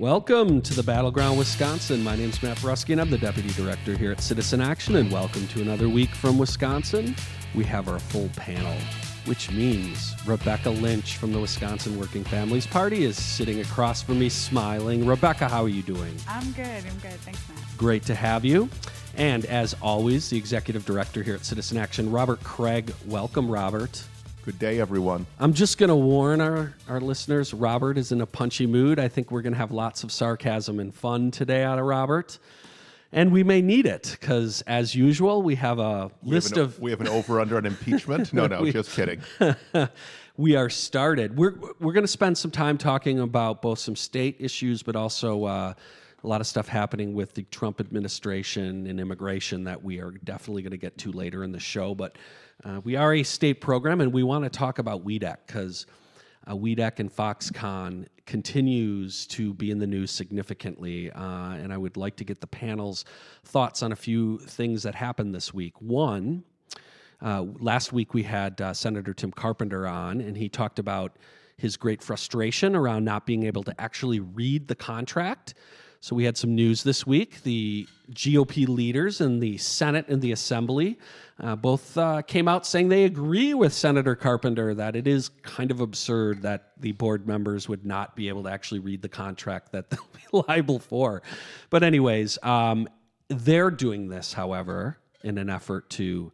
Welcome to the Battleground Wisconsin. My name is Matt Brusky, and I'm the Deputy Director here at Citizen Action, and welcome to another week from Wisconsin. We have our full panel, which means Rebecca Lynch from the Wisconsin Working Families Party is sitting across from me smiling. Rebecca, how are you doing? I'm good. I'm good. Thanks, Matt. Great to have you. And as always, the Executive Director here at Citizen Action, Robert Kraig. Welcome, Robert. Good day, everyone. I'm just going to warn our, our listeners Robert is in a punchy mood. I think we're going to have lots of sarcasm and fun today out of Robert. And we may need it because, as usual, we have a We list have an, of. we have an over under on impeachment. No, no, just kidding. we are started. We're, we're going to spend some time talking about both some state issues, but also uh, a lot of stuff happening with the Trump administration and immigration that we are definitely going to get to later in the show. But uh, we are a state program, and we want to talk about WEDEC because uh, WEDEC and Foxconn continues to be in the news significantly. Uh, and I would like to get the panel's thoughts on a few things that happened this week. One, uh, last week we had uh, Senator Tim Carpenter on, and he talked about his great frustration around not being able to actually read the contract. So we had some news this week. The GOP leaders in the Senate and the Assembly uh, both uh, came out saying they agree with Senator Carpenter that it is kind of absurd that the board members would not be able to actually read the contract that they'll be liable for. But, anyways, um, they're doing this, however, in an effort to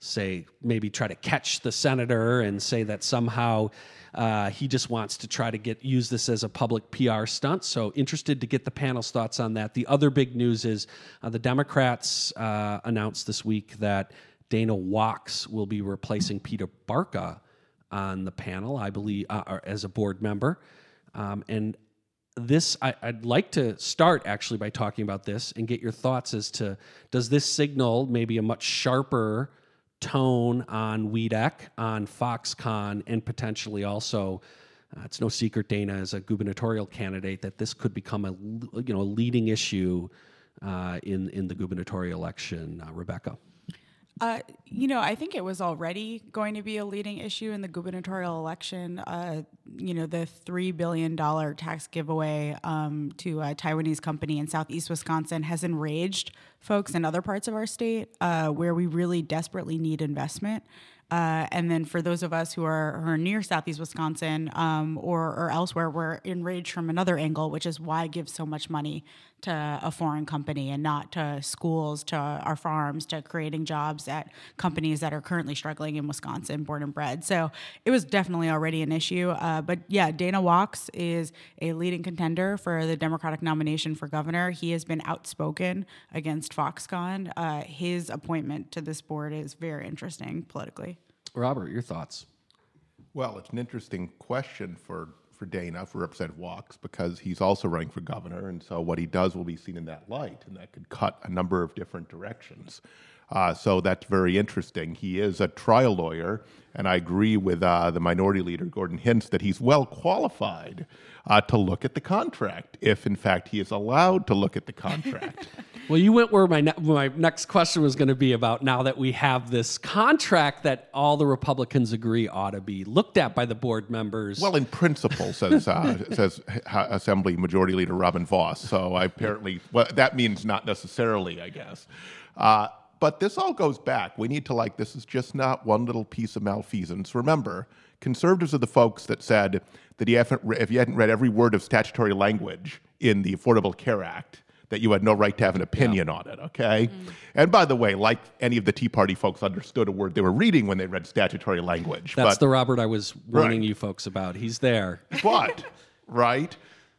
say maybe try to catch the senator and say that somehow uh, he just wants to try to get use this as a public PR stunt. So interested to get the panel's thoughts on that. The other big news is uh, the Democrats uh, announced this week that Dana Wachs will be replacing Peter Barca on the panel, I believe, uh, as a board member, um, and this I, would like to start actually by talking about this and get your thoughts as to does this signal maybe a much sharper tone on WEDEC, on Foxconn, and potentially also, uh, it's no secret Dana is a gubernatorial candidate that this could become a you know a leading issue uh, in in the gubernatorial election. Uh, Rebecca. Uh, you know, I think it was already going to be a leading issue in the gubernatorial election. Uh, you know, the $3 billion tax giveaway um, to a Taiwanese company in southeast Wisconsin has enraged folks in other parts of our state uh, where we really desperately need investment. Uh, and then for those of us who are, who are near southeast Wisconsin um, or, or elsewhere, we're enraged from another angle, which is why give so much money to a foreign company and not to schools, to our farms, to creating jobs at companies that are currently struggling in Wisconsin, born and bred. So it was definitely already an issue. Uh, but yeah, Dana Wachs is a leading contender for the Democratic nomination for governor. He has been outspoken against Foxconn. Uh, his appointment to this board is very interesting politically. Robert, your thoughts? Well, it's an interesting question for, for Dana, for Representative Wachs because he's also running for governor, and so what he does will be seen in that light, and that could cut a number of different directions. Uh, so that's very interesting. He is a trial lawyer, and I agree with uh, the minority leader, Gordon Hintz, that he's well qualified uh, to look at the contract, if in fact he is allowed to look at the contract. Well, you went where my ne- my next question was going to be about now that we have this contract that all the Republicans agree ought to be looked at by the board members. Well, in principle, says uh, says Assembly Majority Leader Robin Vos. So I apparently, well, that means not necessarily, I guess. Uh, but this all goes back. We need to like this is just not one little piece of malfeasance. Remember, conservatives are the folks that said that you haven't re- if you hadn't read every word of statutory language in the Affordable Care Act, that you had no right to have an opinion on it, okay? And by the way, like any of the Tea Party folks understood a word they were reading when they read statutory language. That's but, the Robert I was warning Right. you folks about. He's there. but, right?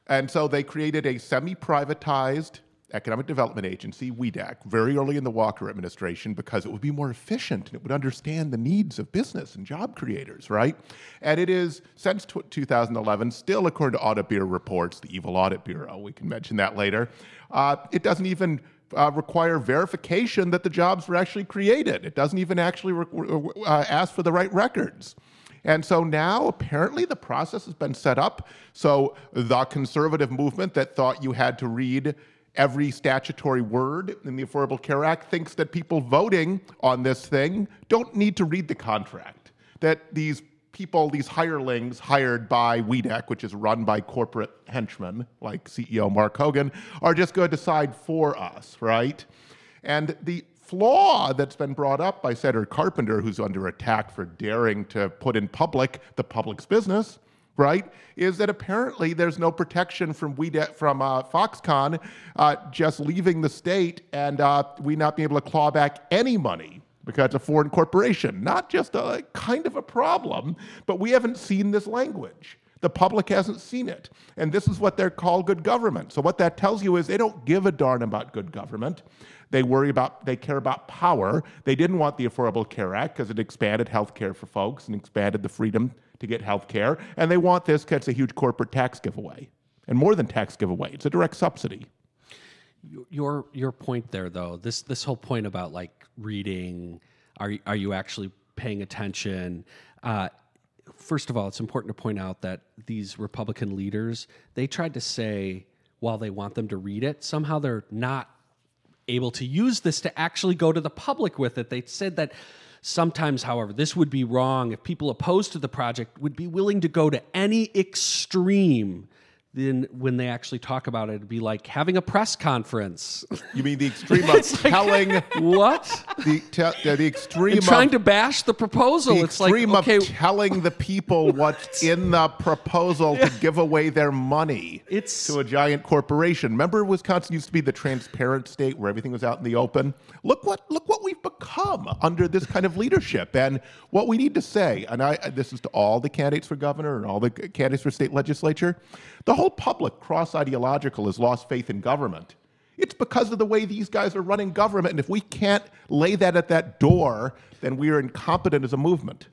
And so they created a semi privatized economic development agency, WEDEC, very early in the Walker administration because it would be more efficient and it would understand the needs of business and job creators, right? And it is, since tw 2011, still according to Audit Bureau reports, the evil Audit Bureau, we can mention that later, uh, it doesn't even uh, require verification that the jobs were actually created. It doesn't even actually re- uh, ask for the right records. And so now apparently the process has been set up. So the conservative movement that thought you had to read every statutory word in the Affordable Care Act thinks that people voting on this thing don't need to read the contract. That these people, these hirelings hired by WEDC, which is run by corporate henchmen like CEO Mark Hogan, are just going to decide for us, right? And the flaw that's been brought up by Senator Carpenter, who's under attack for daring to put in public the public's business, right, is that apparently there's no protection from we from uh, Foxconn uh, just leaving the state and uh, we not being able to claw back any money because it's a foreign corporation. Not just a kind of a problem, but we haven't seen this language. The public hasn't seen it. And this is what they're called good government. So what that tells you is they don't give a darn about good government. They worry about, they care about power. They didn't want the Affordable Care Act because it expanded health care for folks and expanded the freedom to get health care. And they want this because it's a huge corporate tax giveaway. And more than tax giveaway, it's a direct subsidy. Your your point there though, this this whole point about like reading, are are you actually paying attention? Uh, first of all, it's important to point out that these Republican leaders they tried to say while they want them to read it, somehow they're not able to use this to actually go to the public with it. They said that sometimes, however, this would be wrong if people opposed to the project would be willing to go to any extreme then when they actually talk about it, it'd be like having a press conference. You mean the extreme of telling what? The te- the extreme and trying of, to bash the proposal. the it's like extreme okay, of telling the people what's in the proposal to give away their money It's- to a giant corporation. Remember, Wisconsin used to be the transparent state where everything was out in the open. Look what look what we've become under this kind of leadership, and what we need to say. And I this is to all the candidates for governor and all the candidates for state legislature. The whole public, cross ideological, has lost faith in government. It's because of the way these guys are running government. And if we can't lay that at that door, then we are incompetent as a movement.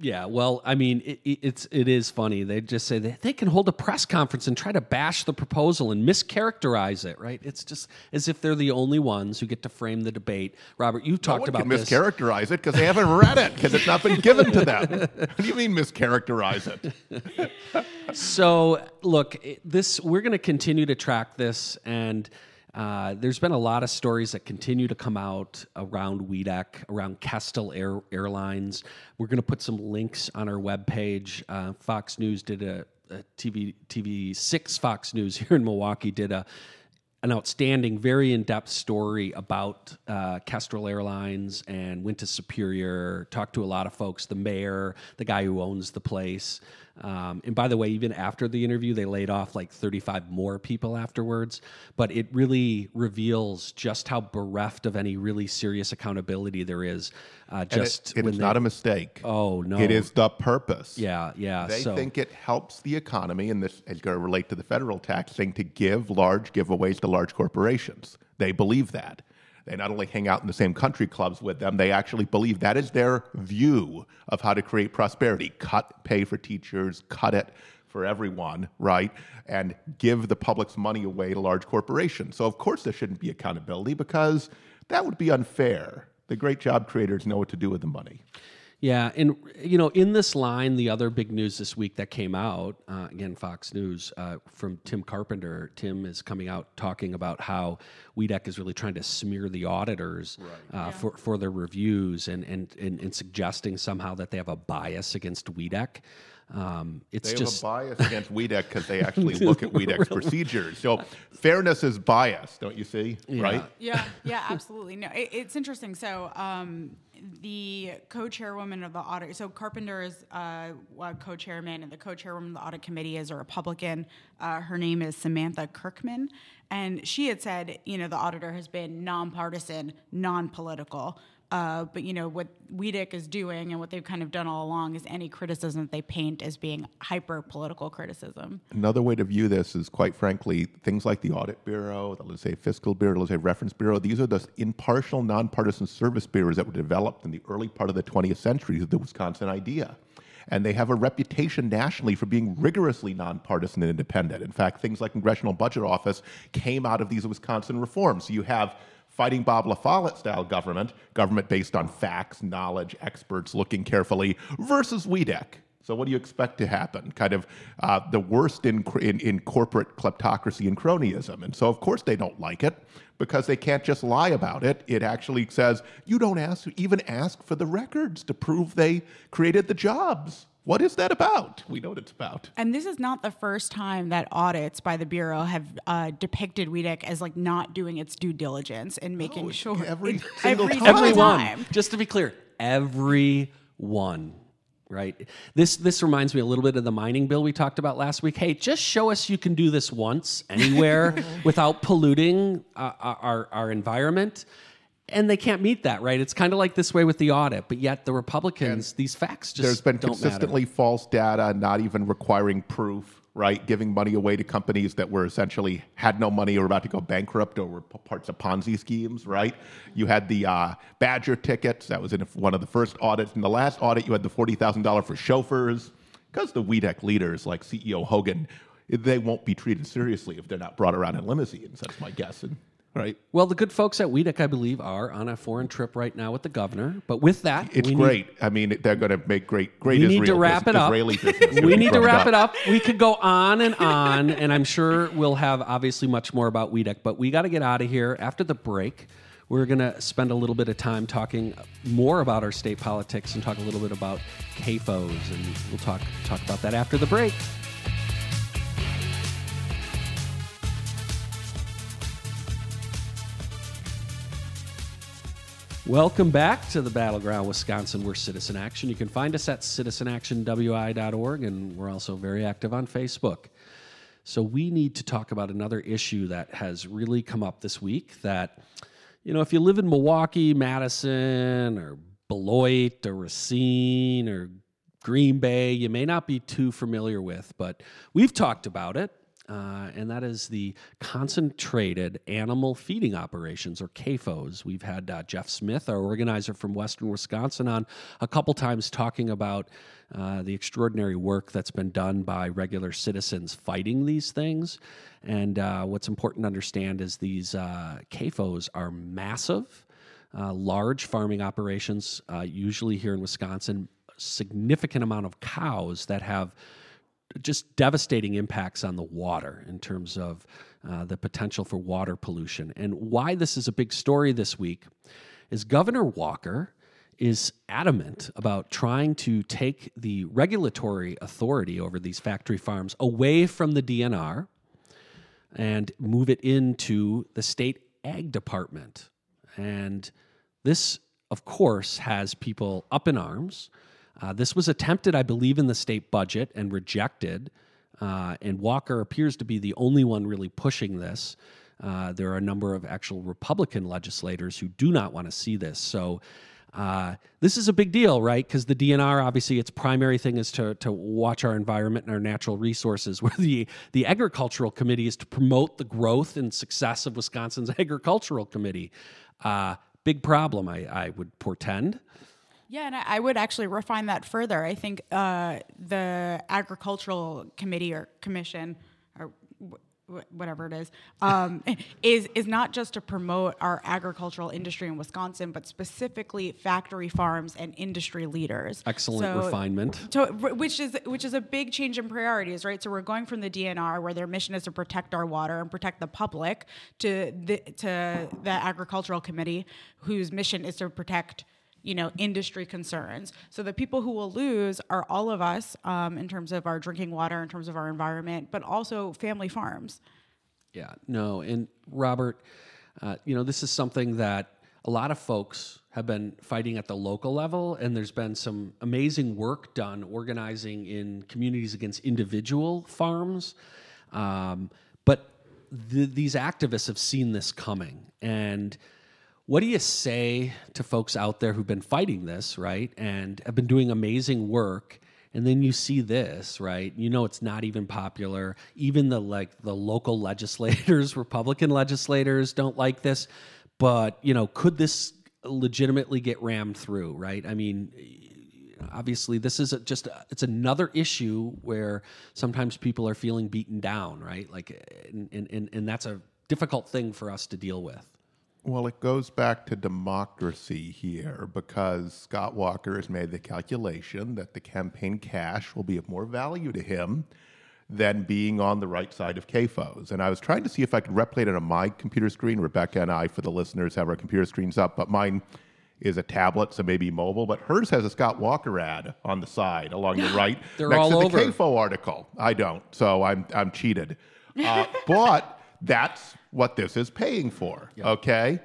Yeah, well, I mean, it, it- it's it is funny. They just say that they can hold a press conference and try to bash the proposal and mischaracterize it. Right? It's just as if they're the only ones who get to frame the debate. Robert, you No talked one about this. mischaracterize it because they haven't read it because it's not been given to them. what do you mean mischaracterize it? So, look, this we're going to continue to track this, and uh, there's been a lot of stories that continue to come out around WEDEC, around Kestrel Air, Airlines. We're going to put some links on our webpage. Uh, Fox News did a, a TV TV six Fox News here in Milwaukee did a an outstanding, very in-depth story about uh, Kestrel Airlines and went to Superior, talked to a lot of folks, the mayor, the guy who owns the place. Um, and by the way, even after the interview, they laid off like 35 more people afterwards. But it really reveals just how bereft of any really serious accountability there is. Uh, just it, it is they- not a mistake. Oh no! It is the purpose. Yeah, yeah. They so think it helps the economy, and this is going to relate to the federal tax thing, to give large giveaways to large corporations. They believe that. They not only hang out in the same country clubs with them, they actually believe that is their view of how to create prosperity. Cut pay for teachers, cut it for everyone, right? And give the public's money away to large corporations. So, of course, there shouldn't be accountability because that would be unfair. The great job creators know what to do with the money. Yeah, and you know, in this line, the other big news this week that came out uh, again, Fox News uh, from Tim Carpenter. Tim is coming out talking about how WEDEC is really trying to smear the auditors uh, for for their reviews and, and and and suggesting somehow that they have a bias against WEDEC. Um, it's They just have a bias against WEDEC because they actually look at WEDEC's procedures. So fairness is bias, don't you see? Right? yeah, yeah, absolutely. No, it, it's interesting. So, um, the co-chairwoman of the audit, so Carpenter is uh, a co-chairman, and the co-chairwoman of the audit committee is a Republican. Uh, her name is Samantha Kerkman, and she had said, you know, the auditor has been nonpartisan, non-political. Uh, but you know what WEDEC is doing, and what they've kind of done all along, is any criticism that they paint as being hyper political criticism. Another way to view this is, quite frankly, things like the Audit Bureau, the let's say Fiscal Bureau, let's say Reference Bureau. These are the impartial, nonpartisan service bureaus that were developed in the early part of the 20th century, the Wisconsin idea. And they have a reputation nationally for being rigorously nonpartisan and independent. In fact, things like Congressional Budget Office came out of these Wisconsin reforms. So you have fighting Bob LaFollette style government, government based on facts, knowledge, experts looking carefully, versus WEDEC, So what do you expect to happen? Kind of uh, the worst in, in, in corporate kleptocracy and cronyism. And so of course they don't like it because they can't just lie about it. It actually says you don't ask even ask for the records to prove they created the jobs. What is that about? We know what it's about. And this is not the first time that audits by the bureau have uh, depicted WEDC as like not doing its due diligence and making it's sure every it- single every time. Everyone. time. Just to be clear, everyone. Right. This this reminds me a little bit of the mining bill we talked about last week. Hey, just show us you can do this once anywhere without polluting uh, our our environment. And they can't meet that, right? It's kind of like this way with the audit, but yet the Republicans, these facts just There's been consistently false data, not even requiring proof, right? Giving money away to companies that were essentially had no money or about to go bankrupt or were parts of Ponzi schemes, right? You had the uh, Badger tickets. That was in one of the first audits. In the last audit, you had the $40,000 for chauffeurs. Because the WEDEC leaders like CEO Hogan, they won't be treated seriously if they're not brought around in limousines. That's my guess. And, right? Well, the good folks at WEDC, I believe, are on a foreign trip right now with the governor. But with that, It's we need- great. I mean, they're going to make great, great we Israel need to wrap it up. We need to wrap it up. We could go on and on, and I'm sure we'll have obviously much more about WEDEC, but we got to get out of here after the break. We're going to spend a little bit of time talking more about our state politics and talk a little bit about CAFOs, and we'll talk talk about that after the break. Welcome back to the Battleground Wisconsin. We're Citizen Action. You can find us at citizenactionwi.org, and we're also very active on Facebook. So, we need to talk about another issue that has really come up this week. That, you know, if you live in Milwaukee, Madison, or Beloit, or Racine, or Green Bay, you may not be too familiar with, but we've talked about it uh, and that is the concentrated animal feeding operations, or CAFOs. We've had uh, Jeff Smith, our organizer from Western Wisconsin, on a couple times talking about uh, the extraordinary work that's been done by regular citizens fighting these things. And uh, what's important to understand is these uh, CAFOs are massive. Uh, large farming operations, usually here in Wisconsin, significant amount of cows that have just devastating impacts on the water in terms of uh, the potential for water pollution. And why this is a big story this week is Governor Walker is adamant about trying to take the regulatory authority over these factory farms away from the DNR and move it into the state ag department. And this, of course, has people up in arms. Uh, this was attempted, I believe, in the state budget and rejected. Uh, and Walker appears to be the only one really pushing this. Uh, there are a number of actual Republican legislators who do not want to see this. So uh, this is a big deal, right? Because the DNR, obviously, its primary thing is to, to watch our environment and our natural resources, where the, the Agricultural Committee is to promote the growth and success of Wisconsin's Agricultural Committee. Uh, big problem, I, I would portend. Yeah, and I would actually refine that further. I think uh, the agricultural committee or commission or wh- whatever it is um, is is not just to promote our agricultural industry in Wisconsin, but specifically factory farms and industry leaders. Excellent So- refinement. so, which is which is a big change in priorities, right? So we're going from the DNR, where their mission is to protect our water and protect the public, to the to the agricultural committee, whose mission is to protect you know industry concerns. So the people who will lose are all of us um, in terms of our drinking water, in terms of our environment, but also family farms. Yeah, no. And Robert, uh, you know, this is something that a lot of folks have been fighting at the local level, and there's been some amazing work done organizing in communities against individual farms. Um, but th- these activists have seen this coming. And what do you say to folks out there who've been fighting this, right, and have been doing amazing work? and then you see this right you know it's not even popular even the like the local legislators republican legislators don't like this but you know could this legitimately get rammed through right i mean obviously this is just a, it's another issue where sometimes people are feeling beaten down right like and, and, and that's a difficult thing for us to deal with Well, it goes back to democracy here because Scott Walker has made the calculation that the campaign cash will be of more value to him than being on the right side of CAFOs. And I was trying to see if I could replicate it on my computer screen. Rebecca and I, for the listeners, have our computer screens up, but mine is a tablet, so maybe mobile. But hers has a Scott Walker ad on the side along the right They're next all to over. the CAFO article. I don't, so I'm, I'm cheated. Uh, but that's what this is paying for, okay?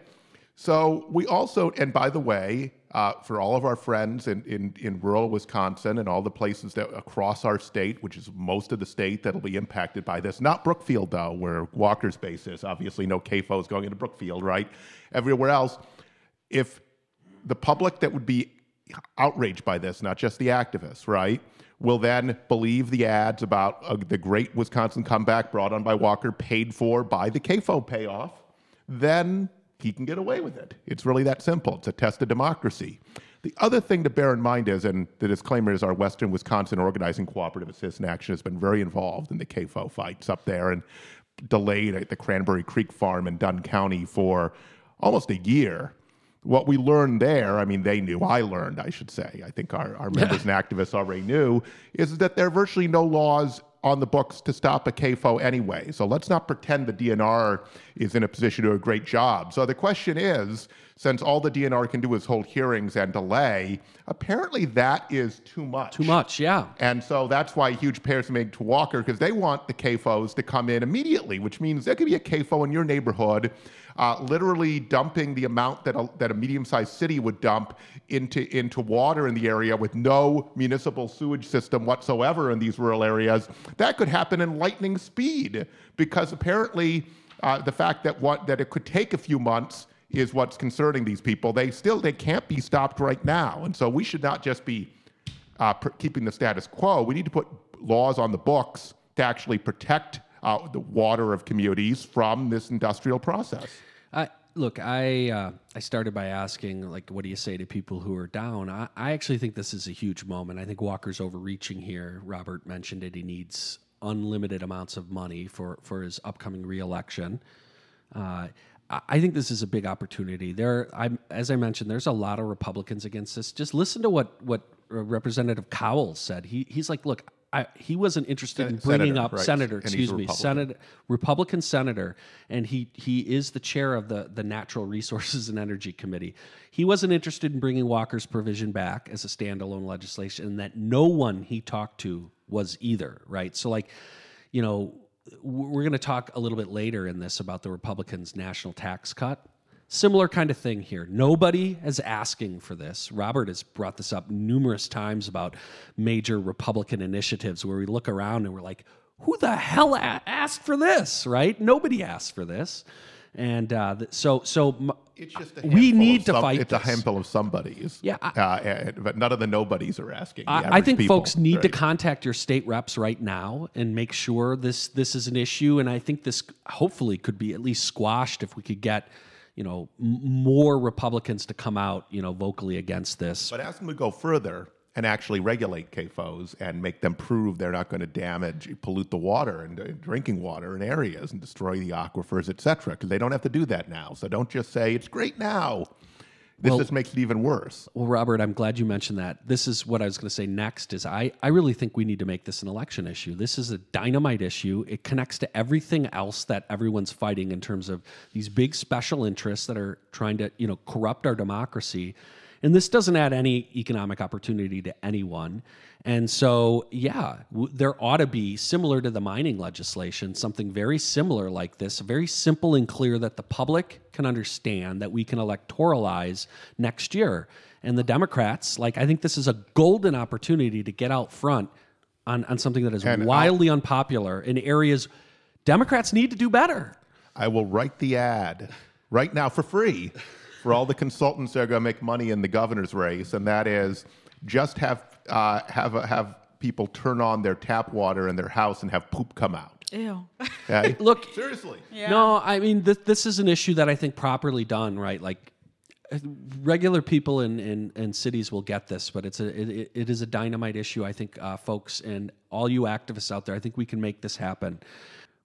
So we also, and by the way, uh, for all of our friends in, in, in rural Wisconsin and all the places that across our state, which is most of the state that'll be impacted by this, not Brookfield though, where Walker's base is. Obviously, no CAFO is going into Brookfield, right? Everywhere else, if the public that would be outraged by this, not just the activists, right, will then believe the ads about uh, the great Wisconsin comeback brought on by Walker, paid for by the CAFO payoff, then he can get away with it. It's really that simple. It's a test of democracy. The other thing to bear in mind is, and the disclaimer is our Western Wisconsin Organizing Cooperative Citizen Action has been very involved in the CAFO fights up there and delayed at the Cranberry Creek Farm in Dunn County for almost a year. What we learned there, I mean, they knew, I learned, I should say, I think our, our members and activists already knew, is that there are virtually no laws on the books to stop a CAFO anyway. So let's not pretend the DNR is in a position to do a great job. So the question is since all the DNR can do is hold hearings and delay, apparently that is too much. Too much, yeah. And so that's why huge payers are made to Walker because they want the CAFOs to come in immediately, which means there could be a CAFO in your neighborhood, uh, literally dumping the amount that a, that a medium-sized city would dump into into water in the area with no municipal sewage system whatsoever in these rural areas. That could happen in lightning speed because apparently uh, the fact that what that it could take a few months is what's concerning these people. They still they can't be stopped right now, and so we should not just be uh, keeping the status quo. We need to put laws on the books to actually protect uh, the water of communities from this industrial process. Look, I uh, I started by asking like, what do you say to people who are down? I, I actually think this is a huge moment. I think Walker's overreaching here. Robert mentioned it. He needs unlimited amounts of money for for his upcoming reelection. Uh, I- think this is a big opportunity. There, I'm, as I mentioned, there's a lot of Republicans against this. Just listen to what what uh, Representative Cowell said. He he's like, look, I, he wasn't interested in bringing senator, up right. senator, excuse me, Republican. senator, Republican senator, and he he is the chair of the the Natural Resources and Energy Committee. He wasn't interested in bringing Walker's provision back as a standalone legislation, and that no one he talked to was either. Right, so like, you know, we're going to talk a little bit later in this about the Republicans' national tax cut. Similar kind of thing here. Nobody is asking for this. Robert has brought this up numerous times about major Republican initiatives where we look around and we're like, who the hell a- asked for this, right? Nobody asked for this. And uh, so, so m- It's just a we need to some- fight It's a handful of somebodies. Yeah, I- uh, and- but none of the nobodies are asking. I, I think people, folks need to contact your state reps right now and make sure this this is an issue. And I think this hopefully could be at least squashed if we could get, you know, more Republicans to come out, you know, vocally against this. But ask them to go further and actually regulate CAFOs and make them prove they're not going to damage, pollute the water and uh, drinking water in areas and destroy the aquifers, et cetera, because they don't have to do that now. So don't just say it's great now. This just makes it even worse. Well, Robert, I'm glad you mentioned that. This is what I was going to say next is I, I really think we need to make this an election issue. This is a dynamite issue. It connects to everything else that everyone's fighting in terms of these big special interests that are trying to, you know, corrupt our democracy. And this doesn't add any economic opportunity to anyone. And so, yeah, w- there ought to be, similar to the mining legislation, something very similar like this, very simple and clear that the public can understand that we can electoralize next year. And the Democrats, like, I think this is a golden opportunity to get out front on, on something that is And I'll- wildly unpopular in areas Democrats need to do better. I will write the ad right now for free for all the consultants that are going to make money in the governor's race, and that is just have uh, have have people turn on their tap water in their house and have poop come out. Ew. Okay? Look, seriously. No, I mean this, this is an issue that I think properly done, right? Like uh, regular people in, in, in cities will get this, but it's a it, it is a dynamite issue. I think uh, folks and all you activists out there, I think we can make this happen.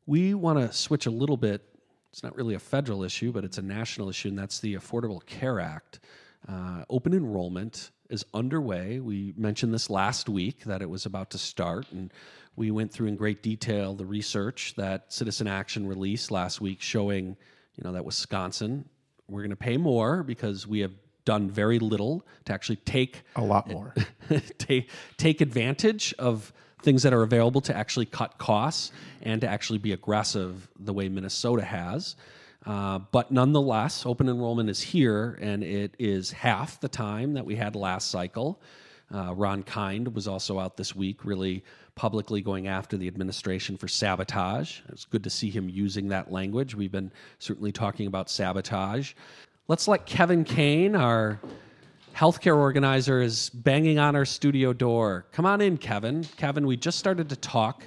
We want to switch a little bit it's not really a federal issue, but it's a national issue, and that's the Affordable Care Act. Uh, open enrollment is underway. We mentioned this last week that it was about to start, and we went through in great detail the research that Citizen Action released last week, showing you know that Wisconsin we're going to pay more because we have done very little to actually take a lot more take take advantage of things that are available to actually cut costs and to actually be aggressive the way Minnesota has. Uh, but nonetheless, open enrollment is here, and it is half the time that we had last cycle. Uh, Ron Kind was also out this week, really publicly going after the administration for sabotage. It's good to see him using that language. We've been certainly talking about sabotage. Let's let Kevin Kane, our healthcare organizer, is banging on our studio door. Come on in, Kevin. Kevin, we just started to talk.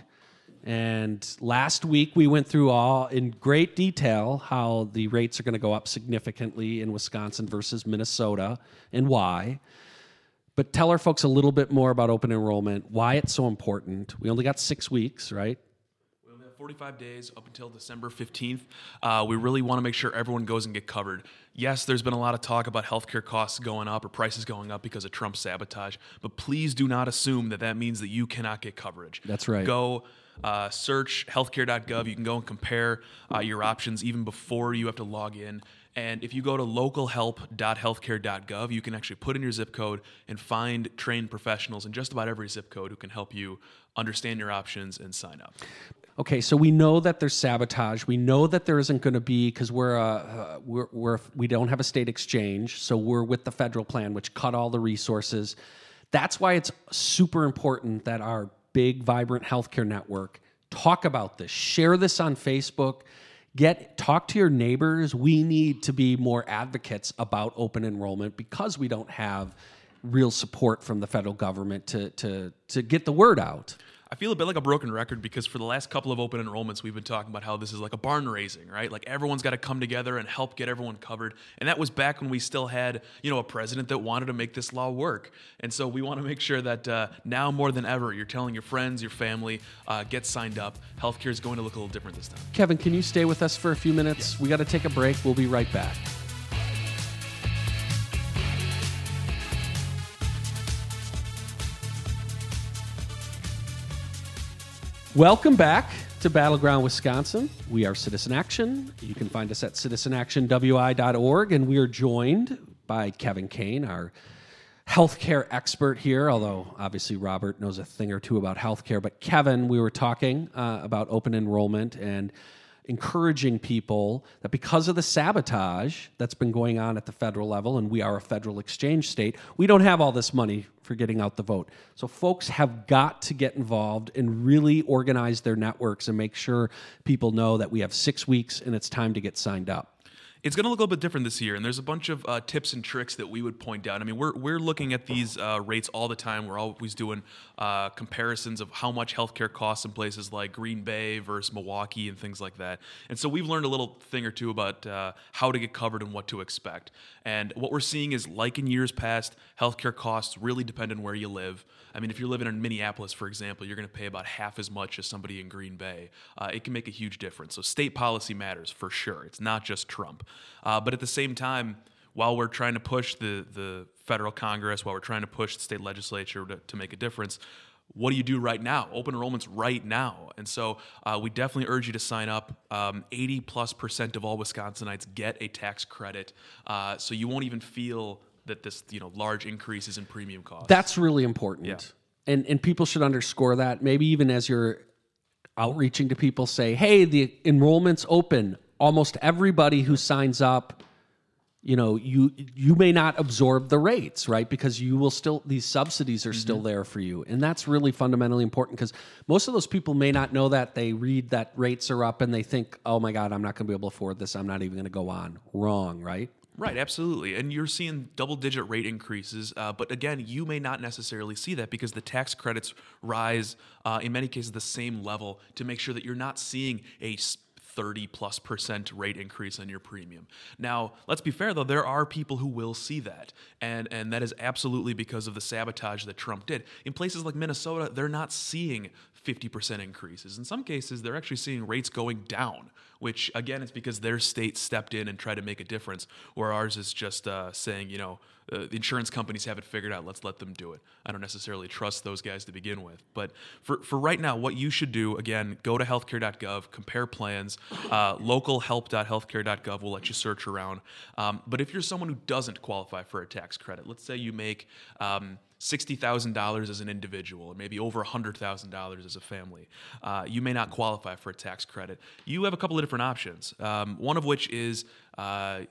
And last week we went through all in great detail how the rates are going to go up significantly in Wisconsin versus Minnesota and why. But tell our folks a little bit more about open enrollment, why it's so important. We only got six weeks, right? 45 days up until December 15th. Uh, we really want to make sure everyone goes and get covered. Yes, there's been a lot of talk about healthcare costs going up or prices going up because of Trump sabotage, but please do not assume that that means that you cannot get coverage. That's right. Go uh, search healthcare.gov. You can go and compare uh, your options even before you have to log in. And if you go to localhelp.healthcare.gov, you can actually put in your zip code and find trained professionals in just about every zip code who can help you understand your options and sign up. Okay, so we know that there's sabotage. We know that there isn't going to be because we're, uh, we're, we're we don't have a state exchange, so we're with the federal plan, which cut all the resources. That's why it's super important that our big, vibrant healthcare network talk about this, share this on Facebook get talk to your neighbors we need to be more advocates about open enrollment because we don't have real support from the federal government to to to get the word out I feel a bit like a broken record because for the last couple of open enrollments, we've been talking about how this is like a barn raising, right? Like everyone's got to come together and help get everyone covered. And that was back when we still had, you know, a president that wanted to make this law work. And so we want to make sure that uh, now more than ever, you're telling your friends, your family, uh, get signed up. Healthcare is going to look a little different this time. Kevin, can you stay with us for a few minutes? Yeah. We got to take a break. We'll be right back. Welcome back to Battleground Wisconsin. We are Citizen Action. You can find us at citizenactionwi.org, and we are joined by Kevin Kane, our healthcare expert here, although obviously Robert knows a thing or two about healthcare. But Kevin, we were talking uh, about open enrollment and encouraging people that because of the sabotage that's been going on at the federal level, and we are a federal exchange state, we don't have all this money for getting out the vote. So folks have got to get involved and really organize their networks and make sure people know that we have six weeks and it's time to get signed up. It's going to look a little bit different this year, and there's a bunch of uh, tips and tricks that we would point out. I mean, we're, we're looking at these uh, rates all the time. We're always doing uh, comparisons of how much healthcare costs in places like Green Bay versus Milwaukee and things like that. And so we've learned a little thing or two about uh, how to get covered and what to expect. And what we're seeing is, like in years past, healthcare costs really depend on where you live. I mean, if you're living in Minneapolis, for example, you're going to pay about half as much as somebody in Green Bay. Uh, it can make a huge difference. So state policy matters for sure. It's not just Trump. Uh, but at the same time, while we're trying to push the, the federal Congress, while we're trying to push the state legislature to, to make a difference, what do you do right now? Open enrollment's right now. And so uh, we definitely urge you to sign up. Um, 80 plus percent of all Wisconsinites get a tax credit. Uh, so you won't even feel that this you know large increases in premium costs. That's really important. Yeah. And and people should underscore that. Maybe even as you're outreaching to people, say, "Hey, the enrollment's open. Almost everybody who signs up." You know, you you may not absorb the rates, right? Because you will still these subsidies are mm-hmm. still there for you, and that's really fundamentally important. Because most of those people may not know that they read that rates are up and they think, "Oh my God, I'm not going to be able to afford this. I'm not even going to go on." Wrong, right? Right, absolutely. And you're seeing double digit rate increases. Uh, but again, you may not necessarily see that because the tax credits rise, uh, in many cases, the same level to make sure that you're not seeing a 30 plus percent rate increase on your premium. Now, let's be fair though, there are people who will see that. And and that is absolutely because of the sabotage that Trump did. In places like Minnesota, they're not seeing 50% increases. In some cases, they're actually seeing rates going down, which again, is because their state stepped in and tried to make a difference, where ours is just uh, saying, you know, uh, the insurance companies have it figured out. Let's let them do it. I don't necessarily trust those guys to begin with. But for, for right now, what you should do, again, go to healthcare.gov, compare plans. Uh, localhelp.healthcare.gov will let you search around. Um, but if you're someone who doesn't qualify for a tax credit, let's say you make um, $60,000 as an individual, or maybe over $100,000 as a family, uh, you may not qualify for a tax credit. You have a couple of different options, um, one of which is uh,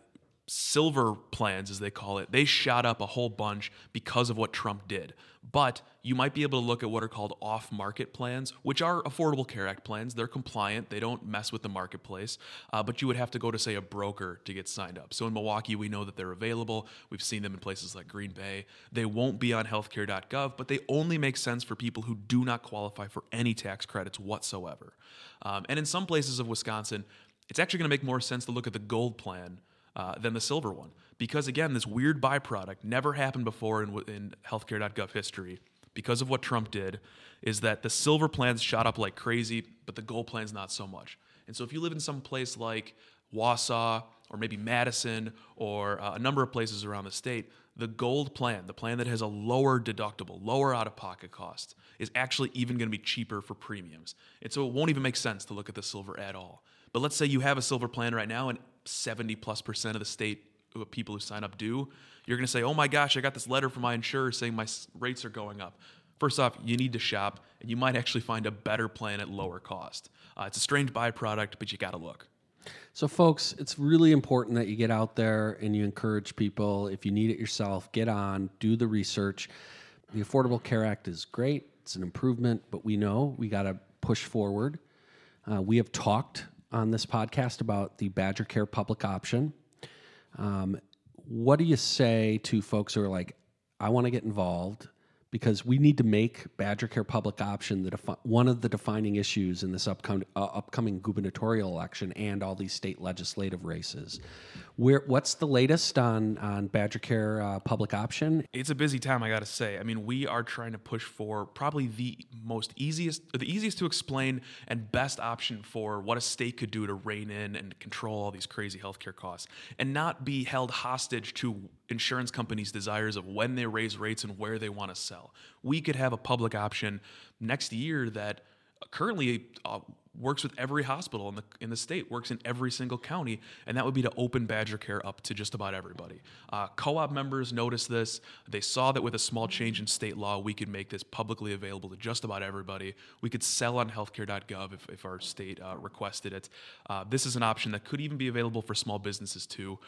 silver plans, as they call it, they shot up a whole bunch because of what Trump did. But you might be able to look at what are called off market plans, which are Affordable Care Act plans. They're compliant, they don't mess with the marketplace, uh, but you would have to go to, say, a broker to get signed up. So in Milwaukee, we know that they're available. We've seen them in places like Green Bay. They won't be on healthcare.gov, but they only make sense for people who do not qualify for any tax credits whatsoever. Um, and in some places of Wisconsin, it's actually going to make more sense to look at the gold plan uh, than the silver one. Because again, this weird byproduct never happened before in, in healthcare.gov history because of what Trump did is that the silver plans shot up like crazy, but the gold plans not so much. And so if you live in some place like Wausau or maybe Madison or uh, a number of places around the state, the gold plan, the plan that has a lower deductible, lower out of pocket cost, is actually even going to be cheaper for premiums. And so it won't even make sense to look at the silver at all. But let's say you have a silver plan right now and 70 plus percent of the state people who sign up do, you're going to say, oh my gosh, I got this letter from my insurer saying my rates are going up. First off, you need to shop, and you might actually find a better plan at lower cost. Uh, it's a strange byproduct, but you got to look. So, folks, it's really important that you get out there and you encourage people. If you need it yourself, get on, do the research. The Affordable Care Act is great, it's an improvement, but we know we got to push forward. Uh, we have talked on this podcast about the Badger Care public option. Um, what do you say to folks who are like, I want to get involved? Because we need to make Badger Care public option the defi- one of the defining issues in this upcoming uh, upcoming gubernatorial election and all these state legislative races. Where what's the latest on on Badger Care uh, public option? It's a busy time, I got to say. I mean, we are trying to push for probably the most easiest, the easiest to explain and best option for what a state could do to rein in and control all these crazy healthcare costs, and not be held hostage to insurance companies' desires of when they raise rates and where they want to sell. We could have a public option next year that currently uh, works with every hospital in the in the state, works in every single county, and that would be to open Badger Care up to just about everybody. Uh, co-op members noticed this; they saw that with a small change in state law, we could make this publicly available to just about everybody. We could sell on healthcare.gov if, if our state uh, requested it. Uh, this is an option that could even be available for small businesses too.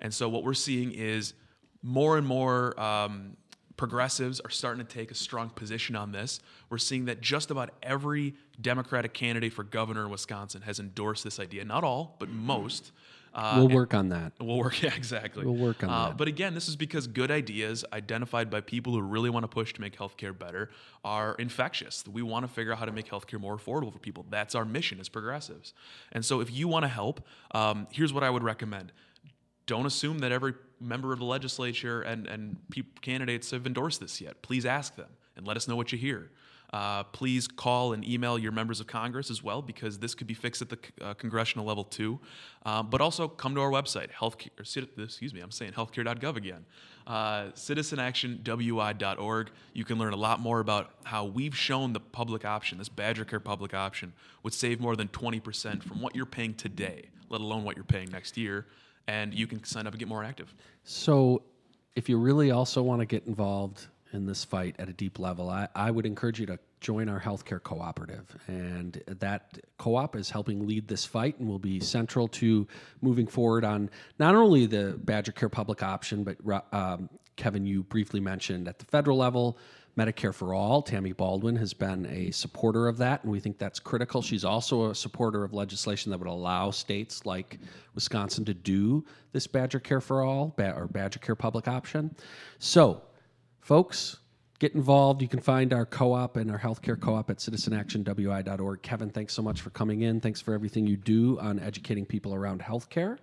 And so what we're seeing is more and more. Um, progressives are starting to take a strong position on this. We're seeing that just about every Democratic candidate for governor in Wisconsin has endorsed this idea. Not all, but most. Uh, we'll work on that. We'll work, yeah, exactly. We'll work on uh, that. But again, this is because good ideas identified by people who really want to push to make healthcare better are infectious. We want to figure out how to make healthcare more affordable for people. That's our mission as progressives. And so, if you want to help, um, here's what I would recommend don't assume that every member of the legislature and, and candidates have endorsed this yet. Please ask them and let us know what you hear. Uh, please call and email your members of Congress as well because this could be fixed at the uh, congressional level too. Um, but also come to our website, healthcare. Excuse me, I'm saying healthcare.gov again. Uh, citizenactionwi.org. You can learn a lot more about how we've shown the public option, this Badger Care public option, would save more than 20% from what you're paying today, let alone what you're paying next year and you can sign up and get more active. So, if you really also want to get involved in this fight at a deep level, I, I would encourage you to join our healthcare cooperative. And that co op is helping lead this fight and will be central to moving forward on not only the Badger Care public option, but um, Kevin, you briefly mentioned at the federal level, Medicare for All. Tammy Baldwin has been a supporter of that, and we think that's critical. She's also a supporter of legislation that would allow states like Wisconsin to do this Badger Care for All or Badger Care public option. So, folks, get involved. You can find our co op and our healthcare co op at citizenactionwi.org. Kevin, thanks so much for coming in. Thanks for everything you do on educating people around healthcare.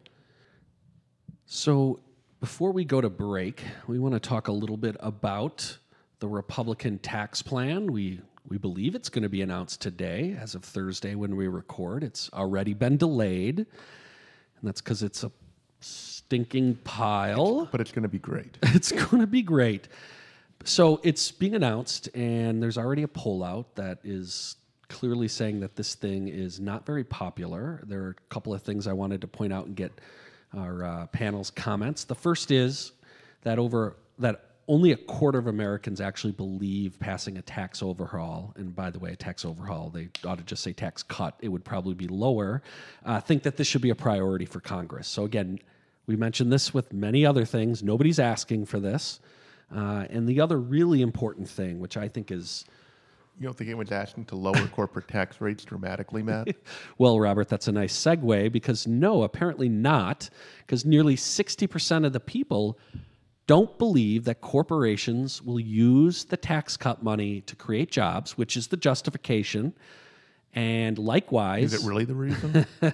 So, before we go to break, we want to talk a little bit about the Republican tax plan. We we believe it's going to be announced today, as of Thursday when we record. It's already been delayed, and that's because it's a stinking pile. But it's going to be great. It's going to be great. So it's being announced, and there's already a poll out that is clearly saying that this thing is not very popular. There are a couple of things I wanted to point out and get our uh, panel's comments. The first is that over that only a quarter of Americans actually believe passing a tax overhaul, and by the way, a tax overhaul, they ought to just say tax cut, it would probably be lower, uh, think that this should be a priority for Congress. So, again, we mentioned this with many other things. Nobody's asking for this. Uh, and the other really important thing, which I think is You don't think anyone's asking to lower corporate tax rates dramatically, Matt? Well, Robert, that's a nice segue because no, apparently not, because nearly 60% of the people don't believe that corporations will use the tax cut money to create jobs, which is the justification. And likewise, Is it really the reason?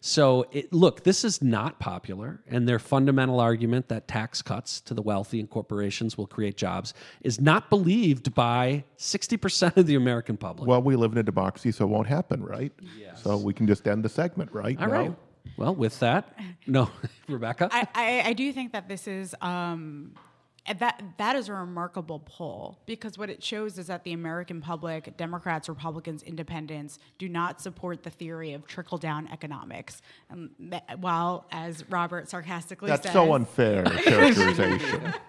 so, it, look, this is not popular, and their fundamental argument that tax cuts to the wealthy and corporations will create jobs is not believed by 60% of the American public. well, we live in a democracy, so it won't happen, right? Yes. So we can just end the segment, right? All No? right. Well, with that, no, Rebecca. I, I, I do think that this is um, that that is a remarkable poll because what it shows is that the American public, Democrats, Republicans, Independents, do not support the theory of trickle down economics. And that, while, as Robert sarcastically That's says, so unfair characterization.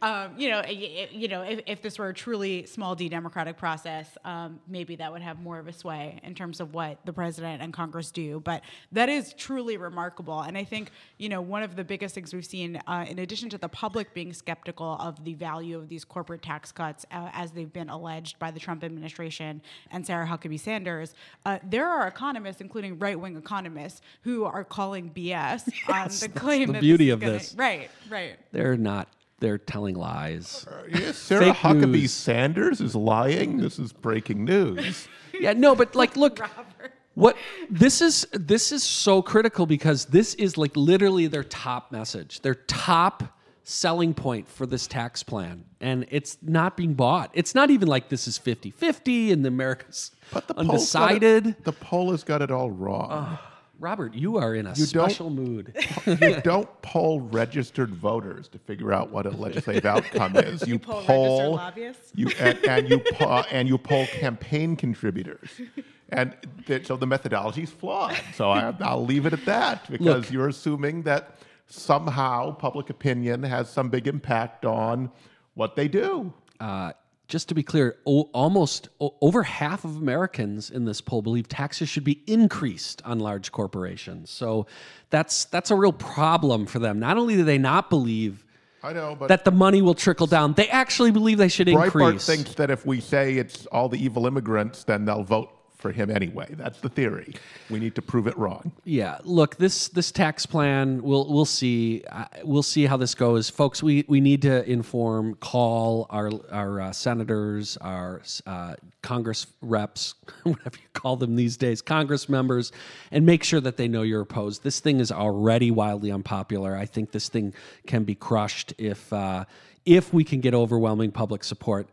um, you know, you know, if, if this were a truly small d democratic process, um, maybe that would have more of a sway in terms of what the president and Congress do. But that is truly remarkable, and I think you know one of the biggest things we've seen, uh, in addition to the public being skeptical of the value of these corporate tax cuts uh, as they've been alleged by the Trump administration and Sarah Huckabee Sanders, uh, there are economists, including right wing economists, who are calling BS on the claim the beauty this is of gonna- this. Right, right. They're not. They're telling lies. Uh, yes, Sarah Fake Huckabee news. Sanders is lying. This is breaking news. Yeah, no, but like, look, Robert. what this is. This is so critical because this is like literally their top message, their top selling point for this tax plan, and it's not being bought. It's not even like this is 50-50 and the America's But the poll's it- undecided. the poll has got it all wrong. Robert, you are in a don't- special mood. you don't poll registered voters to figure out what a legislative outcome is. You, poll poll lobbyists? You and, and you po- and you poll campaign contributors, and th- so the methodology is flawed. So I, I'll leave it at that because Look. you're assuming that somehow public opinion has some big impact on what they do. uh, just to be clear, o- almost o- over half of Americans in this poll believe taxes should be increased on large corporations. So that's that's a real problem for them. Not only do they not believe I know, but that the money will trickle down, they actually believe they should increase. Breitbart increase. thinks that if we say it's all the evil immigrants, then they'll vote for him anyway. That's the theory. We need to prove it wrong. Yeah, look, this this tax plan, we'll we'll see, uh, we'll see how this goes, folks. We we need to inform, call our our uh, senators, our uh, Congress reps, whatever you call them these days, Congress members, and make sure that they know you're opposed. This thing is already wildly unpopular. I think this thing can be crushed if uh, if we can get overwhelming public support.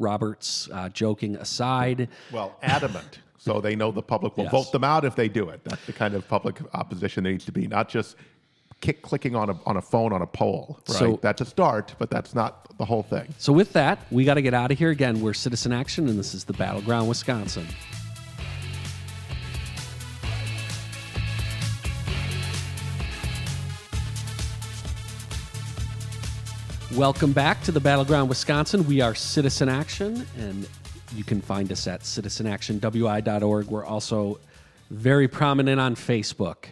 Roberts uh, joking aside. Well, adamant. So they know the public will Yes. vote them out if they do it. That's the kind of public opposition there needs to be, not just kick clicking on a, on a phone on a poll. Right? So- that's a start, but that's not the whole thing. So with that, we got to get out of here. Again, we're Citizen Action, and this is the Battleground, Wisconsin. Welcome back to the Battleground, Wisconsin. We are Citizen Action, and you can find us at citizenactionwi.org. We're also very prominent on Facebook.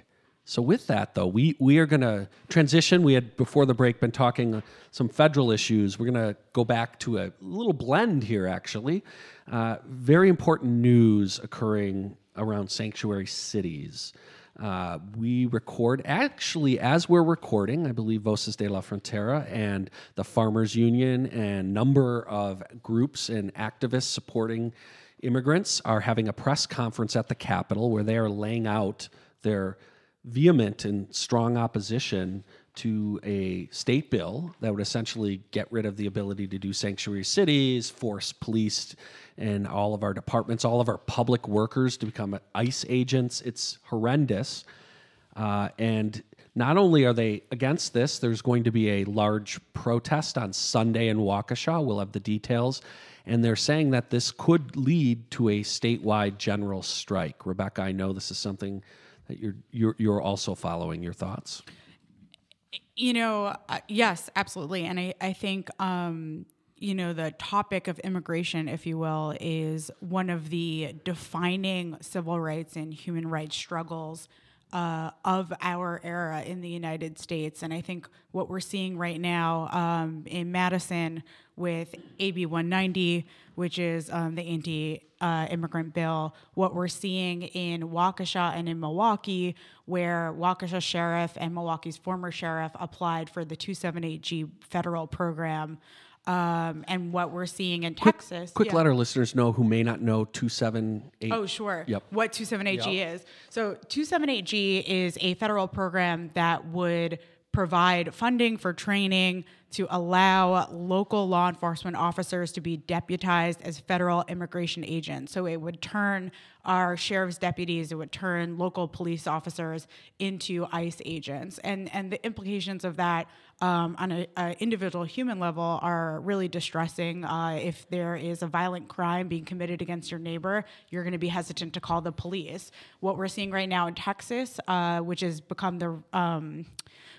So with that, though, we we are going to transition. We had before the break been talking uh, some federal issues. We're going to go back to a little blend here, actually. Uh, very important news occurring around sanctuary cities. Uh, we record actually as we're recording. I believe Voces de la Frontera and the Farmers Union and number of groups and activists supporting immigrants are having a press conference at the Capitol where they are laying out their vehement and strong opposition to a state bill that would essentially get rid of the ability to do sanctuary cities, force police and all of our departments, all of our public workers to become ICE agents. It's horrendous. Uh, and not only are they against this, there's going to be a large protest on Sunday in Waukesha. We'll have the details. And they're saying that this could lead to a statewide general strike. Rebecca, I know this is something that you're, you're, you're also following. Your thoughts? You know, uh, yes, absolutely. And I, I think, um, you know, the topic of immigration, if you will, is one of the defining civil rights and human rights struggles uh, of our era in the United States. And I think what we're seeing right now um, in Madison with AB 190, which is um, the anti uh, immigrant bill, what we're seeing in Waukesha and in Milwaukee, where Waukesha sheriff and Milwaukee's former sheriff applied for the 278G federal program. Um, and what we're seeing in Texas. Quick yeah. let our listeners know who may not know 278. Oh, sure. Yep. What 278G is. So, 278G is a federal program that would provide funding for training to allow local law enforcement officers to be deputized as federal immigration agents. So it would turn our sheriff's deputies, it would turn local police officers into ICE agents. And, and the implications of that um, on an individual human level are really distressing. Uh, if there is a violent crime being committed against your neighbor, you're going to be hesitant to call the police. What we're seeing right now in Texas, uh, which has become the um,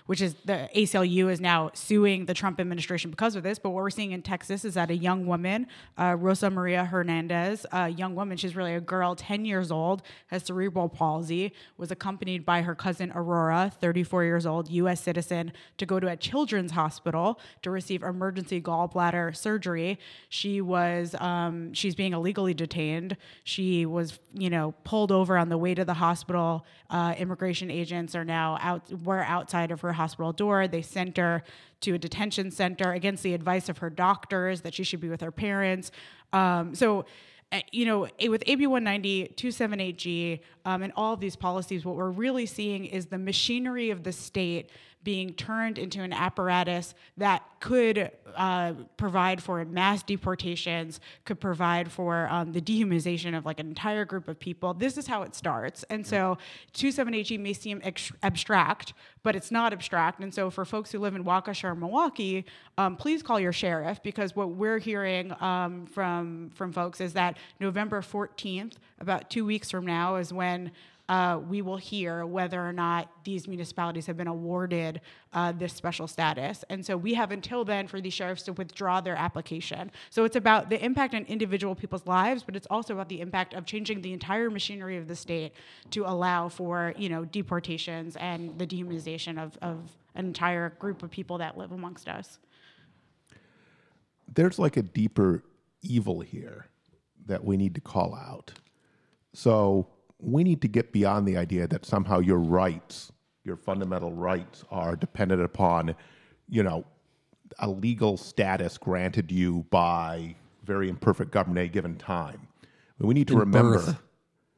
which is the ACLU is now suing the Trump administration because of this. But what we're seeing in Texas is that a young woman, uh, Rosa Maria Hernandez, a young woman, she's really a girl, 10 years old, has cerebral palsy, was accompanied by her cousin Aurora, 34 years old, U.S. citizen, to go to a children's hospital to receive emergency gallbladder surgery. She was, um, she's being illegally detained. She was, you know, pulled over on the way to the hospital. Uh, immigration agents are now out, were outside of her hospital door. They sent her to a detention center against the advice of her doctors that she should be with her parents. Um, so, uh, you know, with AB 190, 278G, um, and all of these policies, what we're really seeing is the machinery of the state being turned into an apparatus that could uh, provide for mass deportations, could provide for um, the dehumanization of like an entire group of people. This is how it starts. And so 278G may seem ex- abstract, but it's not abstract. And so for folks who live in Waukesha or Milwaukee, um, please call your sheriff because what we're hearing um, from, from folks is that November 14th, about two weeks from now, is when uh, we will hear whether or not these municipalities have been awarded uh, this special status. And so we have until then for these sheriffs to withdraw their application. So it's about the impact on individual people's lives, but it's also about the impact of changing the entire machinery of the state to allow for you know deportations and the dehumanization of, of an entire group of people that live amongst us. There's like a deeper evil here that we need to call out. So we need to get beyond the idea that somehow your rights, your fundamental rights, are dependent upon, you know, a legal status granted you by very imperfect government at a given time. We need to In remember, birth.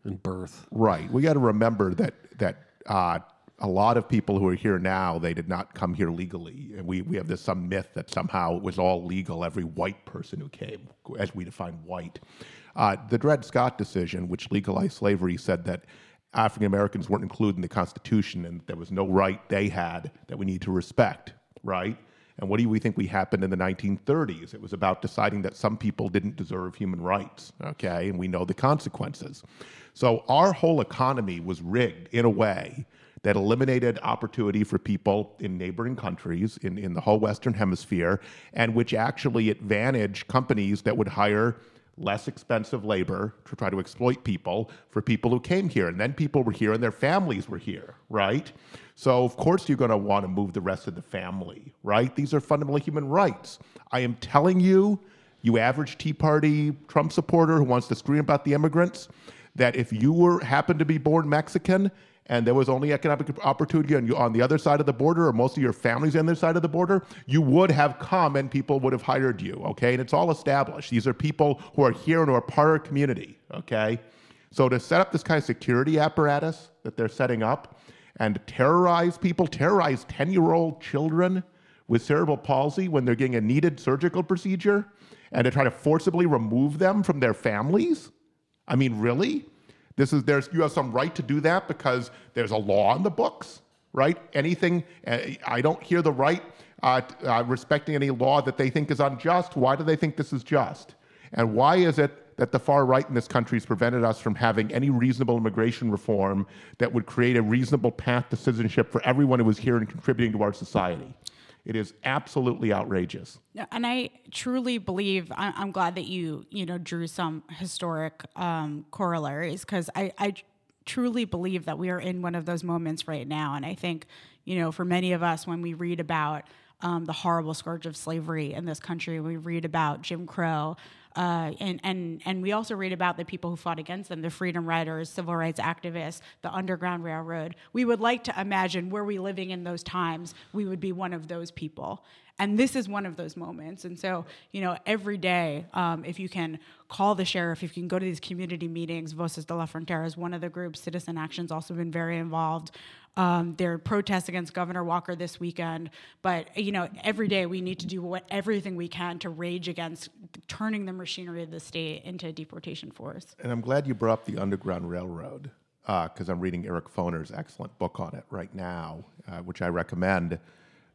In birth. right? We got to remember that that uh, a lot of people who are here now they did not come here legally, and we we have this some myth that somehow it was all legal. Every white person who came, as we define white. Uh, the Dred Scott decision, which legalized slavery, said that African Americans weren't included in the Constitution and there was no right they had that we need to respect, right? And what do we think we happened in the 1930s? It was about deciding that some people didn't deserve human rights, okay? And we know the consequences. So our whole economy was rigged in a way that eliminated opportunity for people in neighboring countries in, in the whole Western Hemisphere, and which actually advantaged companies that would hire less expensive labor to try to exploit people for people who came here. And then people were here and their families were here, right? So, of course, you're going to want to move the rest of the family, right? These are fundamental human rights. I am telling you, you average Tea Party Trump supporter who wants to scream about the immigrants, that if you were happened to be born Mexican and there was only economic opportunity on, you, on the other side of the border, or most of your family's on the other side of the border, you would have come and people would have hired you, okay? And it's all established. These are people who are here and who are part of our community, okay? So to set up this kind of security apparatus that they're setting up and terrorize people, terrorize 10 year old children with cerebral palsy when they're getting a needed surgical procedure, and to try to forcibly remove them from their families? I mean, really? This is there's you have some right to do that because there's a law in the books, right? Anything uh, I don't hear the right uh, uh, respecting any law that they think is unjust. Why do they think this is just? And why is it that the far right in this country has prevented us from having any reasonable immigration reform that would create a reasonable path to citizenship for everyone who is here and contributing to our society? It is absolutely outrageous. And I truly believe I'm glad that you you know drew some historic um, corollaries because I, I truly believe that we are in one of those moments right now. And I think you know for many of us when we read about um, the horrible scourge of slavery in this country, we read about Jim Crow. Uh, and and and we also read about the people who fought against them, the freedom riders, civil rights activists, the Underground Railroad. We would like to imagine were we living in those times, we would be one of those people. And this is one of those moments. And so, you know, every day, um, if you can call the sheriff, if you can go to these community meetings, Voces de la Frontera is one of the groups. Citizen Action's also been very involved. Um, there are protests against Governor Walker this weekend, but you know, every day we need to do what everything we can to rage against turning the machinery of the state into a deportation force. And I'm glad you brought up the Underground Railroad because uh, I'm reading Eric Foner's excellent book on it right now, uh, which I recommend.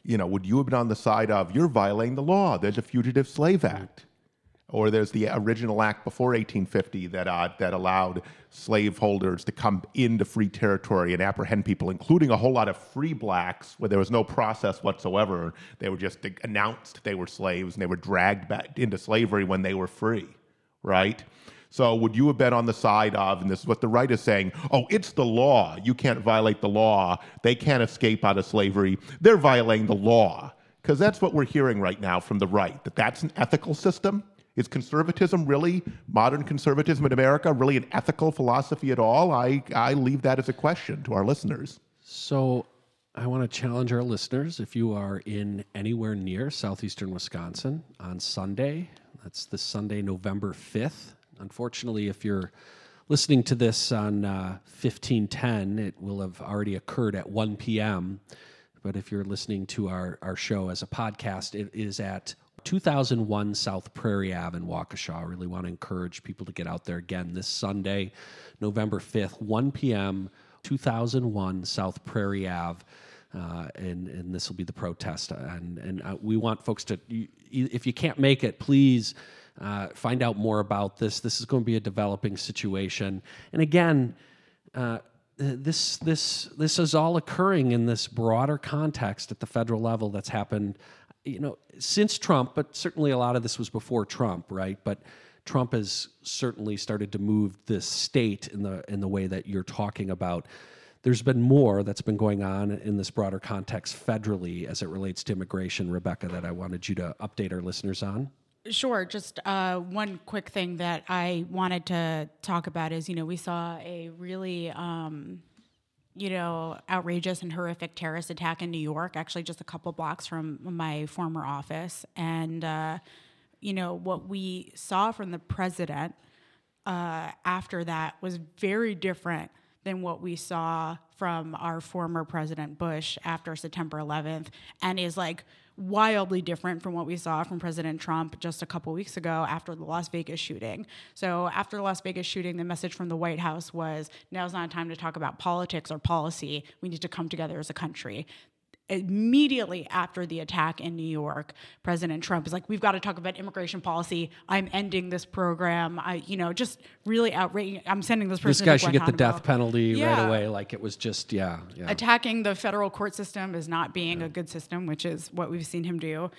You know, would you have been on the side of you're violating the law? There's a Fugitive Slave Act or there's the original act before 1850 that uh, that allowed slaveholders to come into free territory and apprehend people, including a whole lot of free blacks, where there was no process whatsoever. They were just announced they were slaves and they were dragged back into slavery when they were free, right? So would you have been on the side of, and this is what the right is saying, oh, it's the law. You can't violate the law. They can't escape out of slavery. They're violating the law. Because that's what we're hearing right now from the right, that that's an ethical system is conservatism really, modern conservatism in America, really an ethical philosophy at all? I, I leave that as a question to our listeners. So I want to challenge our listeners if you are in anywhere near southeastern Wisconsin on Sunday, that's the Sunday, November 5th. Unfortunately, if you're listening to this on uh, 1510, it will have already occurred at 1 p.m. But if you're listening to our, our show as a podcast, it is at 2001 South Prairie Ave in Waukesha. I really want to encourage people to get out there again this Sunday, November 5th, 1 p.m., 2001 South Prairie Ave. Uh, and and this will be the protest. And and uh, we want folks to, if you can't make it, please uh, find out more about this. This is going to be a developing situation. And again, uh, this this this is all occurring in this broader context at the federal level that's happened you know, since Trump, but certainly a lot of this was before Trump, right? But Trump has certainly started to move this state in the in the way that you're talking about. There's been more that's been going on in this broader context federally as it relates to immigration, Rebecca, that I wanted you to update our listeners on. Sure. Just uh, one quick thing that I wanted to talk about is, you know, we saw a really um, you know, outrageous and horrific terrorist attack in New York, actually just a couple blocks from my former office. And, uh, you know, what we saw from the president uh, after that was very different than what we saw from our former President Bush after September 11th, and is like, wildly different from what we saw from President Trump just a couple weeks ago after the Las Vegas shooting. So, after the Las Vegas shooting, the message from the White House was now's not a time to talk about politics or policy. We need to come together as a country immediately after the attack in New York, President Trump is like, "We've got to talk about immigration policy. I'm ending this program. I, you know, just really outrageous. I'm sending this person. This guy should get the death penalty yeah. right away. Like it was just, yeah, yeah, Attacking the federal court system is not being yeah. a good system, which is what we've seen him do.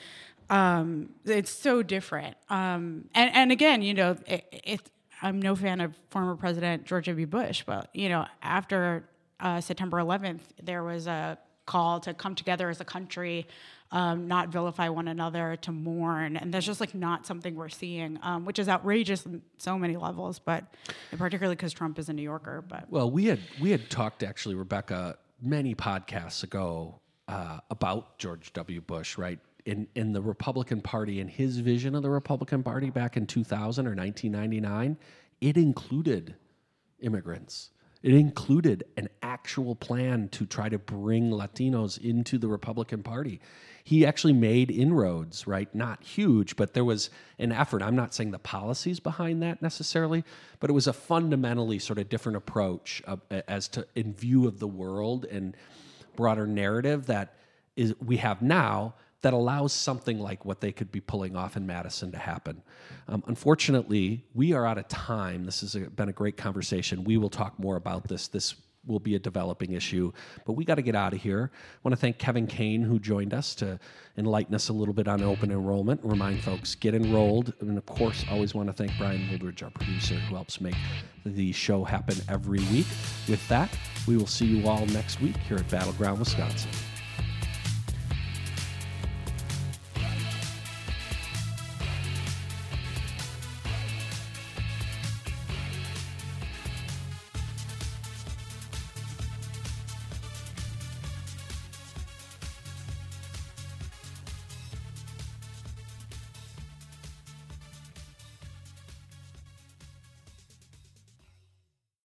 Um, it's so different. Um, and and again, you know, it, it, I'm no fan of former President George W. Bush, but you know, after uh, September 11th, there was a call to come together as a country, um, not vilify one another, to mourn, and that's just like not something we're seeing, um, which is outrageous on so many levels. But particularly because Trump is a New Yorker. But Well, we had we had talked actually, Rebecca, many podcasts ago uh, about George W. Bush, right? In in the Republican Party and his vision of the Republican Party back in 2000 or 1999, it included immigrants. It included an actual plan to try to bring Latinos into the Republican Party. He actually made inroads, right? Not huge, but there was an effort. I'm not saying the policies behind that necessarily, but it was a fundamentally sort of different approach of, as to in view of the world and broader narrative that is we have now that allows something like what they could be pulling off in Madison to happen. Um, unfortunately, we are out of time. This has been a great conversation. We will talk more about this. This will be a developing issue, but we got to get out of here. I want to thank Kevin Kane who joined us to enlighten us a little bit on open enrollment. Remind folks get enrolled, and of course, always want to thank Brian Woldridge, our producer, who helps make the show happen every week. With that, we will see you all next week here at Battleground, Wisconsin.